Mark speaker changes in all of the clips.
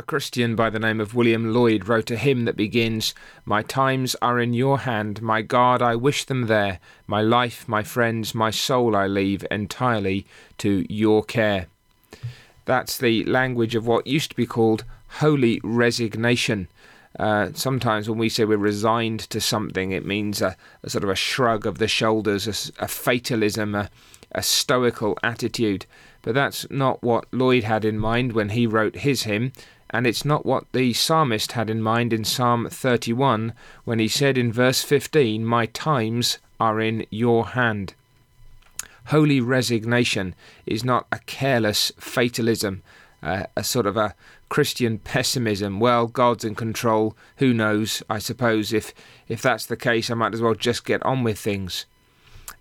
Speaker 1: A Christian by the name of William Lloyd wrote a hymn that begins, My times are in your hand, my God, I wish them there. My life, my friends, my soul I leave entirely to your care. That's the language of what used to be called holy resignation. Uh, sometimes when we say we're resigned to something, it means a, a sort of a shrug of the shoulders, a, a fatalism, a, a stoical attitude. But that's not what Lloyd had in mind when he wrote his hymn and it's not what the psalmist had in mind in Psalm 31 when he said in verse 15, My times are in your hand. Holy resignation is not a careless fatalism, uh, a sort of a Christian pessimism. Well, God's in control. Who knows? I suppose if if that's the case, I might as well just get on with things.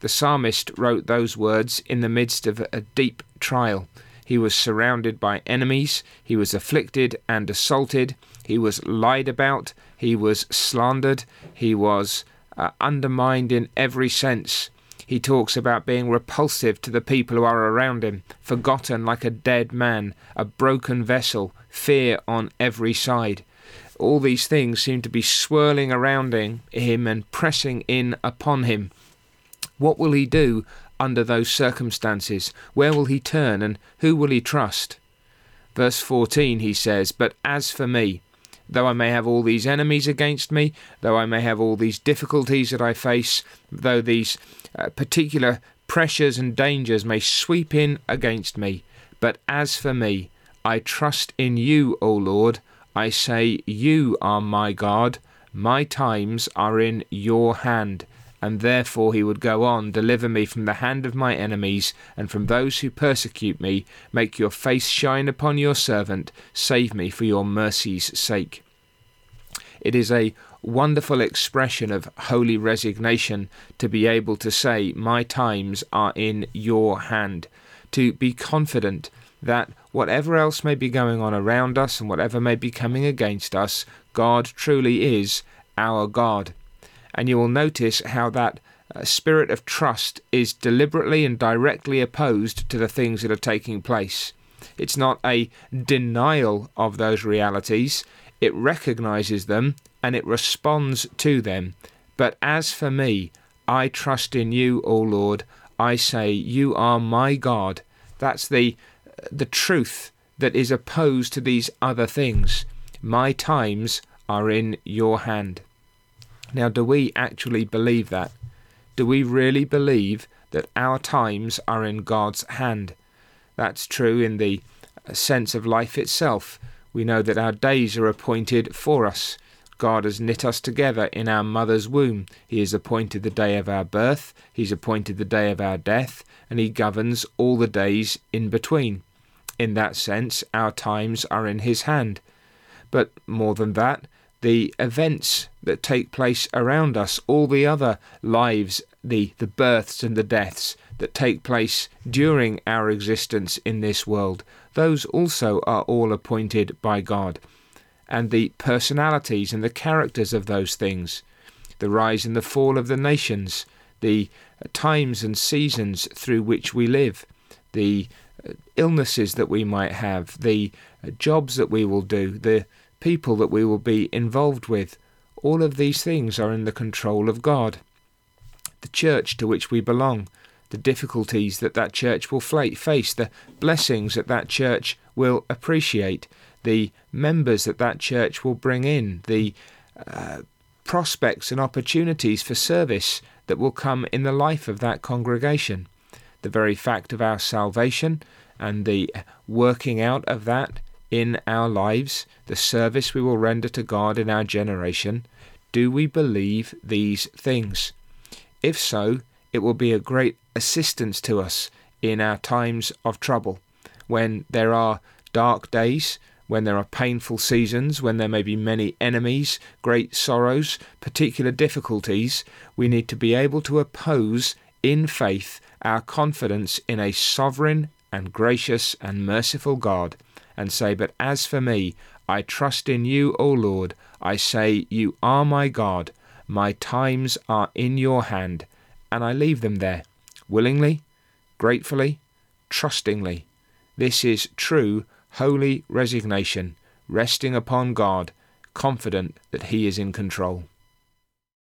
Speaker 1: The psalmist wrote those words in the midst of a deep trial. He was surrounded by enemies. He was afflicted and assaulted. He was lied about. He was slandered. He was uh, undermined in every sense. He talks about being repulsive to the people who are around him, forgotten like a dead man, a broken vessel, fear on every side. All these things seem to be swirling around him and pressing in upon him. What will he do under those circumstances? Where will he turn and who will he trust? Verse 14 he says, But as for me, though I may have all these enemies against me, though I may have all these difficulties that I face, though these uh, particular pressures and dangers may sweep in against me, but as for me, I trust in you, O Lord. I say, You are my God. My times are in your hand and therefore he would go on, Deliver me from the hand of my enemies, and from those who persecute me. Make your face shine upon your servant. Save me for your mercy's sake. It is a wonderful expression of holy resignation to be able to say, My times are in your hand. To be confident that whatever else may be going on around us and whatever may be coming against us, God truly is our God and you will notice how that uh, spirit of trust is deliberately and directly opposed to the things that are taking place. It's not a denial of those realities, it recognizes them and it responds to them. But as for me, I trust in you, O Lord. I say, You are my God. That's the, the truth that is opposed to these other things. My times are in your hand. Now, do we actually believe that? Do we really believe that our times are in God's hand? That's true in the uh, sense of life itself. We know that our days are appointed for us. God has knit us together in our mother's womb. He has appointed the day of our birth, He's appointed the day of our death, and He governs all the days in between. In that sense, our times are in His hand. But more than that, the events that take place around us, all the other lives, the, the births and the deaths that take place during our existence in this world, those also are all appointed by God. And the personalities and the characters of those things, the rise and the fall of the nations, the uh, times and seasons through which we live, the uh, illnesses that we might have, the uh, jobs that we will do, the people that we will be involved with. All of these things are in the control of God. The church to which we belong, the difficulties that that church will face, the blessings that that church will appreciate, the members that that church will bring in, the uh, prospects and opportunities for service that will come in the life of that congregation. The very fact of our salvation and the working out of that in our lives, the service we will render to God in our generation, do we believe these things? If so, it will be a great assistance to us in our times of trouble, when there are dark days, when there are painful seasons, when there may be many enemies, great sorrows, particular difficulties, we need to be able to oppose in faith our confidence in a sovereign and gracious and merciful God and say, But as for me, I trust in you, O Lord. I say, You are my God. My times are in your hand, and I leave them there, willingly, gratefully, trustingly. This is true, holy resignation, resting upon God, confident that He is in control.